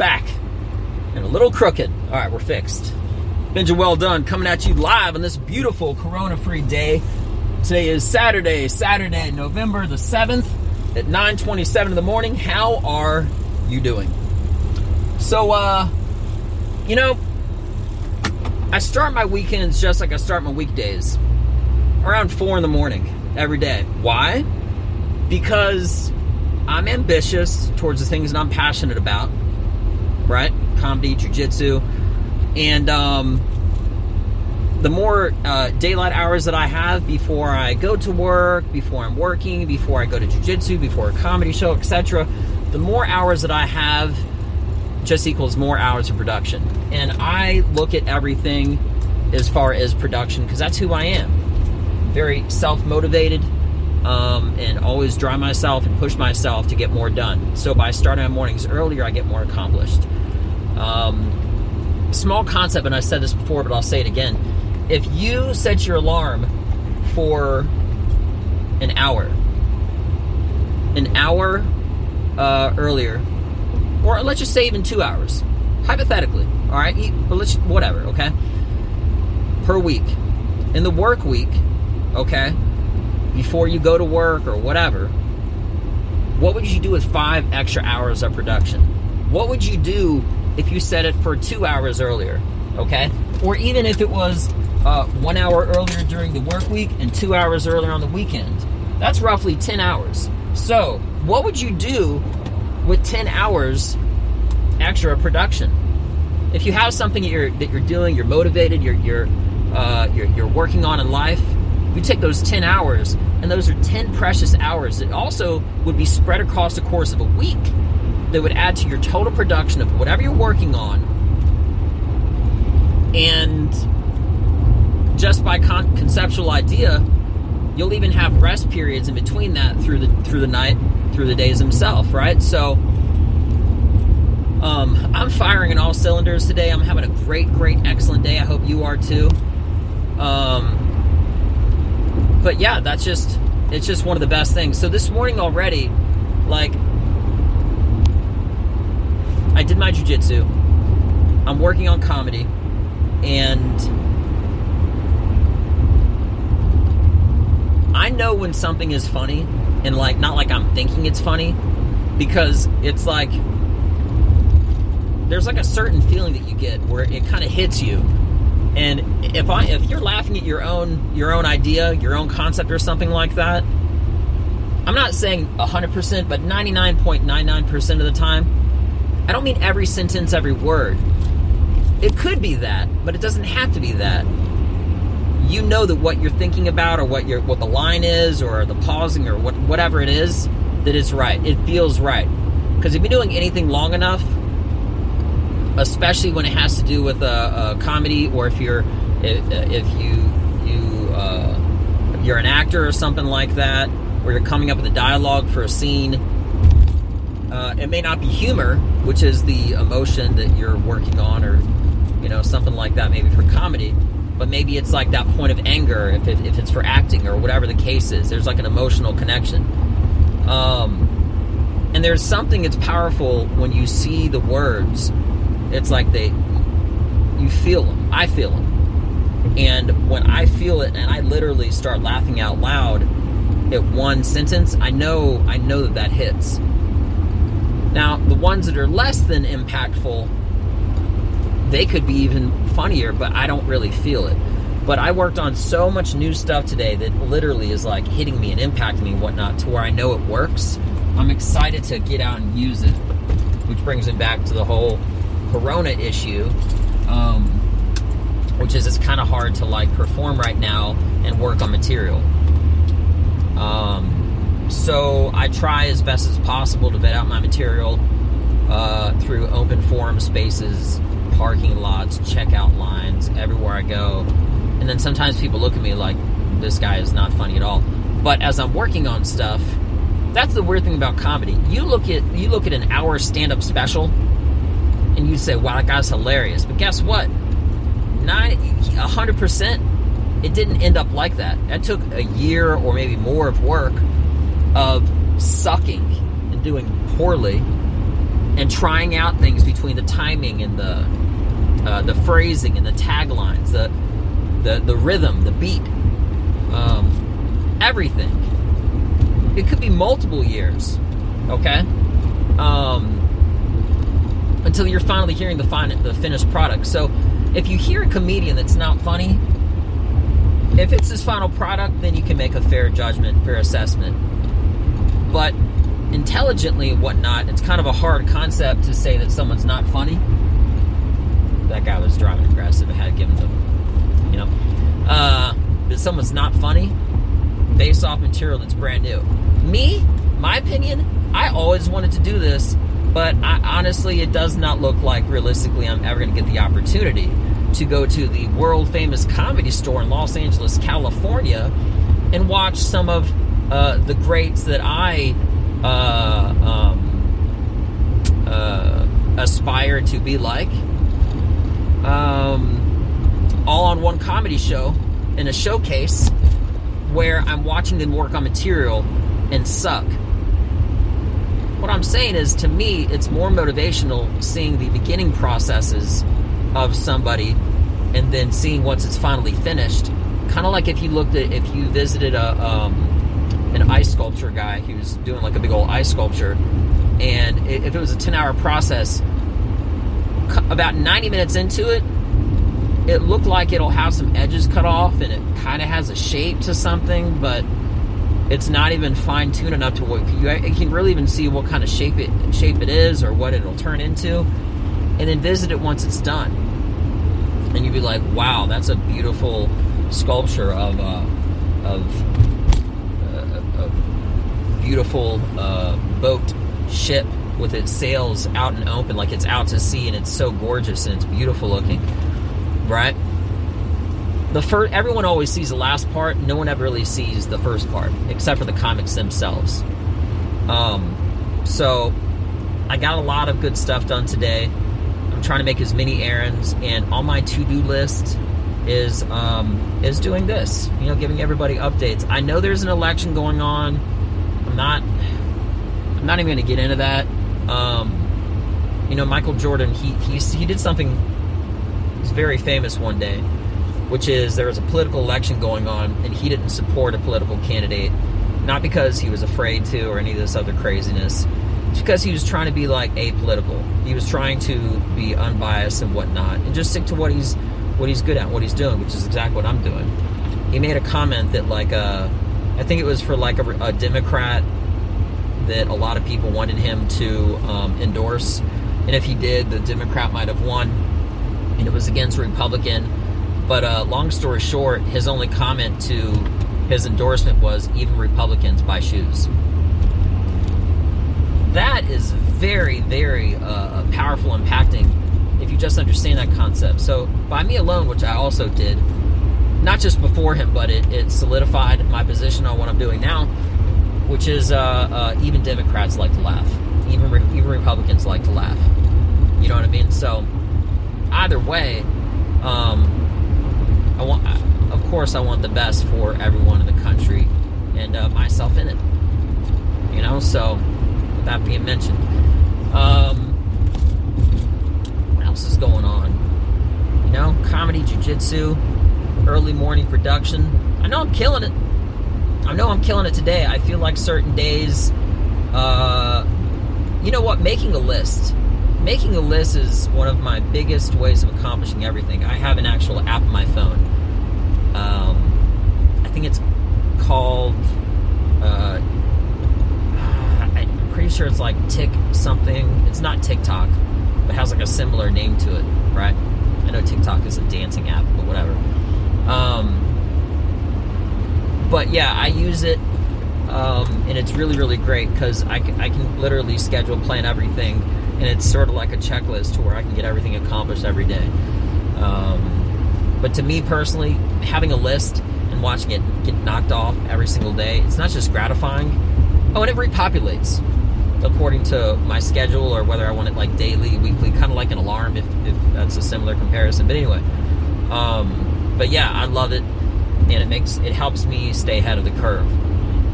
back and a little crooked. All right, we're fixed. Benja Well Done coming at you live on this beautiful corona free day. Today is Saturday, Saturday, November the 7th at 9:27 in the morning. How are you doing? So uh you know, I start my weekends just like I start my weekdays. Around 4 in the morning every day. Why? Because I'm ambitious towards the things that I'm passionate about. Right? Comedy, jujitsu, and um, the more uh, daylight hours that I have before I go to work, before I'm working, before I go to jujitsu, before a comedy show, etc., the more hours that I have just equals more hours of production. And I look at everything as far as production because that's who I am. Very self motivated um, and always drive myself and push myself to get more done. So by starting my mornings earlier, I get more accomplished. Um, small concept, and I said this before, but I'll say it again. If you set your alarm for an hour, an hour uh, earlier, or let's just say even two hours, hypothetically, all right, but let's whatever, okay, per week, in the work week, okay, before you go to work or whatever, what would you do with five extra hours of production? What would you do if you set it for two hours earlier, okay? Or even if it was uh, one hour earlier during the work week and two hours earlier on the weekend. That's roughly 10 hours. So, what would you do with 10 hours extra production? If you have something that you're, that you're doing, you're motivated, you're, you're, uh, you're, you're working on in life, you take those 10 hours, and those are 10 precious hours that also would be spread across the course of a week that would add to your total production of whatever you're working on. And just by con- conceptual idea, you'll even have rest periods in between that through the through the night, through the days themselves, right? So um, I'm firing in all cylinders today. I'm having a great, great, excellent day. I hope you are too. Um, but yeah, that's just it's just one of the best things. So this morning already, like I did my jujitsu. I'm working on comedy, and I know when something is funny, and like not like I'm thinking it's funny, because it's like there's like a certain feeling that you get where it kind of hits you. And if I if you're laughing at your own your own idea, your own concept or something like that, I'm not saying 100%, but 99.99% of the time, I don't mean every sentence, every word. It could be that, but it doesn't have to be that. You know that what you're thinking about, or what your what the line is, or the pausing, or what whatever it is that is right. It feels right. Because if you're doing anything long enough, especially when it has to do with a, a comedy, or if you're if, if you you uh, you're an actor or something like that, where you're coming up with a dialogue for a scene uh, it may not be humor, which is the emotion that you're working on, or you know something like that, maybe for comedy. But maybe it's like that point of anger, if, it, if it's for acting or whatever the case is. There's like an emotional connection. Um, and there's something that's powerful when you see the words. It's like they, you feel them. I feel them. And when I feel it, and I literally start laughing out loud at one sentence, I know I know that that hits now, the ones that are less than impactful, they could be even funnier, but I don't really feel it. But I worked on so much new stuff today that literally is like hitting me and impacting me and whatnot to where I know it works. I'm excited to get out and use it, which brings it back to the whole corona issue, um, which is it's kind of hard to like perform right now and work on material. Um, so I try as best as possible to vet out my material uh, through open forum spaces, parking lots, checkout lines, everywhere I go. And then sometimes people look at me like, this guy is not funny at all. But as I'm working on stuff, that's the weird thing about comedy. You look at you look at an hour stand-up special, and you say, "Wow, that guy's hilarious." But guess what? Not 100%, it didn't end up like that. That took a year or maybe more of work of sucking and doing poorly and trying out things between the timing and the uh, the phrasing and the taglines, the the the rhythm, the beat, um, everything. It could be multiple years, okay, um, until you're finally hearing the fin- the finished product. So, if you hear a comedian that's not funny, if it's his final product, then you can make a fair judgment, fair assessment. But intelligently whatnot, it's kind of a hard concept to say that someone's not funny. That guy was driving aggressive. I had given them, you know, uh, that someone's not funny based off material that's brand new. Me, my opinion, I always wanted to do this, but I, honestly, it does not look like realistically I'm ever going to get the opportunity to go to the world famous comedy store in Los Angeles, California, and watch some of uh, the greats that I uh, um, uh, aspire to be like. Um, all on one comedy show in a showcase where I'm watching them work on material and suck. What I'm saying is, to me, it's more motivational seeing the beginning processes of somebody and then seeing once it's finally finished. Kind of like if you looked at, if you visited a, um, an ice sculpture guy who's doing like a big old ice sculpture, and if it was a 10 hour process, about 90 minutes into it, it looked like it'll have some edges cut off and it kind of has a shape to something, but it's not even fine tuned enough to what you, can really even see what kind of shape it shape it is or what it'll turn into, and then visit it once it's done, and you'd be like, "Wow, that's a beautiful sculpture of uh, of beautiful uh, boat ship with its sails out and open, like it's out to sea, and it's so gorgeous and it's beautiful looking, right? The first, everyone always sees the last part. No one ever really sees the first part, except for the comics themselves. Um, so I got a lot of good stuff done today. I'm trying to make as many errands, and on my to-do list is um, is doing this. You know, giving everybody updates. I know there's an election going on I'm not. I'm not even to get into that. Um, you know, Michael Jordan. He he he did something. He's very famous one day, which is there was a political election going on, and he didn't support a political candidate, not because he was afraid to or any of this other craziness. It's because he was trying to be like apolitical. He was trying to be unbiased and whatnot, and just stick to what he's what he's good at, what he's doing, which is exactly what I'm doing. He made a comment that like uh I think it was for like a, a Democrat that a lot of people wanted him to um, endorse, and if he did, the Democrat might have won, and it was against a Republican. But uh, long story short, his only comment to his endorsement was even Republicans buy shoes. That is very, very uh, powerful, impacting if you just understand that concept. So, by me alone, which I also did, not just before him, but it, it solidified my position on what I'm doing now, which is uh, uh, even Democrats like to laugh, even re- even Republicans like to laugh. You know what I mean? So either way, um, I want, of course, I want the best for everyone in the country and uh, myself in it. You know, so that being mentioned, um, what else is going on? You know, comedy, jujitsu early morning production. I know I'm killing it. I know I'm killing it today. I feel like certain days, uh, you know what? Making a list. Making a list is one of my biggest ways of accomplishing everything. I have an actual app on my phone. I think it's called. Uh, I'm pretty sure it's like Tick something. It's not TikTok, but has like a similar name to it, right? I know TikTok is a dancing app, but whatever. Um, but yeah, I use it, um, and it's really, really great because I can, I can literally schedule, plan everything, and it's sort of like a checklist to where I can get everything accomplished every day. Um, but to me personally, having a list and watching it get knocked off every single day, it's not just gratifying. Oh, and it repopulates according to my schedule or whether I want it like daily, weekly, kind of like an alarm if, if that's a similar comparison. But anyway, um, but yeah, I love it, and it makes it helps me stay ahead of the curve.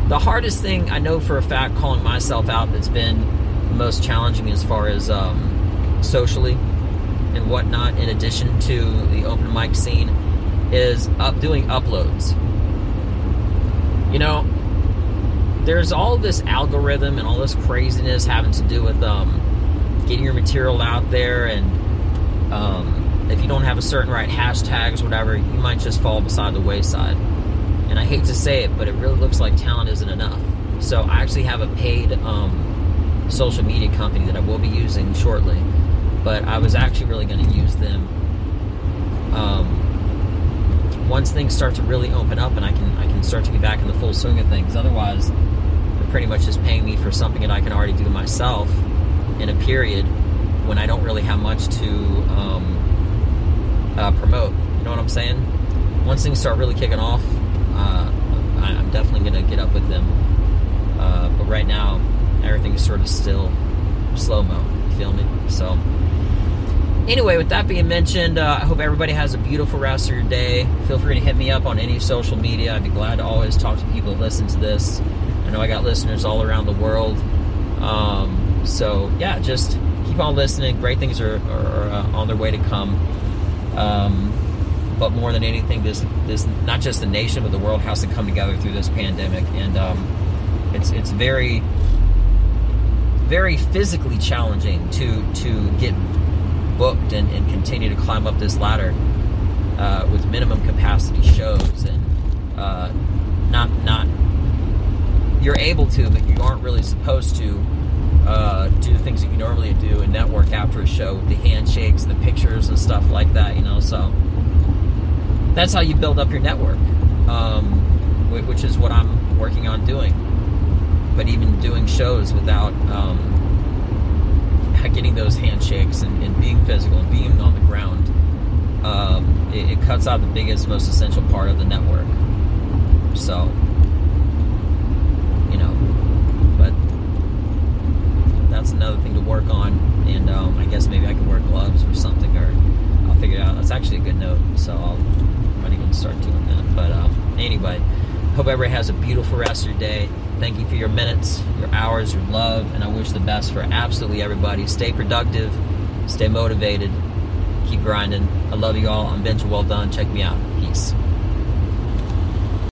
The hardest thing I know for a fact, calling myself out, that's been most challenging as far as um, socially and whatnot. In addition to the open mic scene, is up doing uploads. You know, there's all this algorithm and all this craziness having to do with um, getting your material out there and um, if you don't have a certain right hashtags whatever you might just fall beside the wayside and i hate to say it but it really looks like talent isn't enough so i actually have a paid um, social media company that i will be using shortly but i was actually really going to use them um, once things start to really open up and i can i can start to get back in the full swing of things otherwise they're pretty much just paying me for something that I can already do myself in a period when I don't really have much to um, uh, promote. You know what I'm saying? Once things start really kicking off, uh, I, am definitely going to get up with them. Uh, but right now, everything is sort of still slow mo. Feel me? So, anyway, with that being mentioned, uh, I hope everybody has a beautiful rest of your day. Feel free to hit me up on any social media. I'd be glad to always talk to people who listen to this. I know I got listeners all around the world. Um, so yeah, just keep on listening. Great things are, are uh, on their way to come. Um, but more than anything, this this not just the nation but the world has to come together through this pandemic, and um, it's it's very very physically challenging to to get booked and, and continue to climb up this ladder uh, with minimum capacity shows and uh, not not you're able to, but you aren't really supposed to uh, do the things that you normally do and network after a show with the handshakes, the pictures, and stuff like that. You know, so that's how you build up your network, um, which is what I'm working on doing. But even doing shows without um, getting those handshakes and, and, being physical and being on the ground, um, it, it cuts out the biggest, most essential part of the network. So you know, but that's another thing to work on. And um, I guess maybe I can wear gloves or something, or I'll figure it out. That's actually a good note, so I'll I might even start doing that. But um, anyway, hope everybody has a beautiful rest of your day. Thank you for your minutes, your hours, your love, and I wish the best for absolutely everybody. Stay productive, stay motivated, keep grinding. I love you all. I'm Benja Well Done. Check me out. Peace.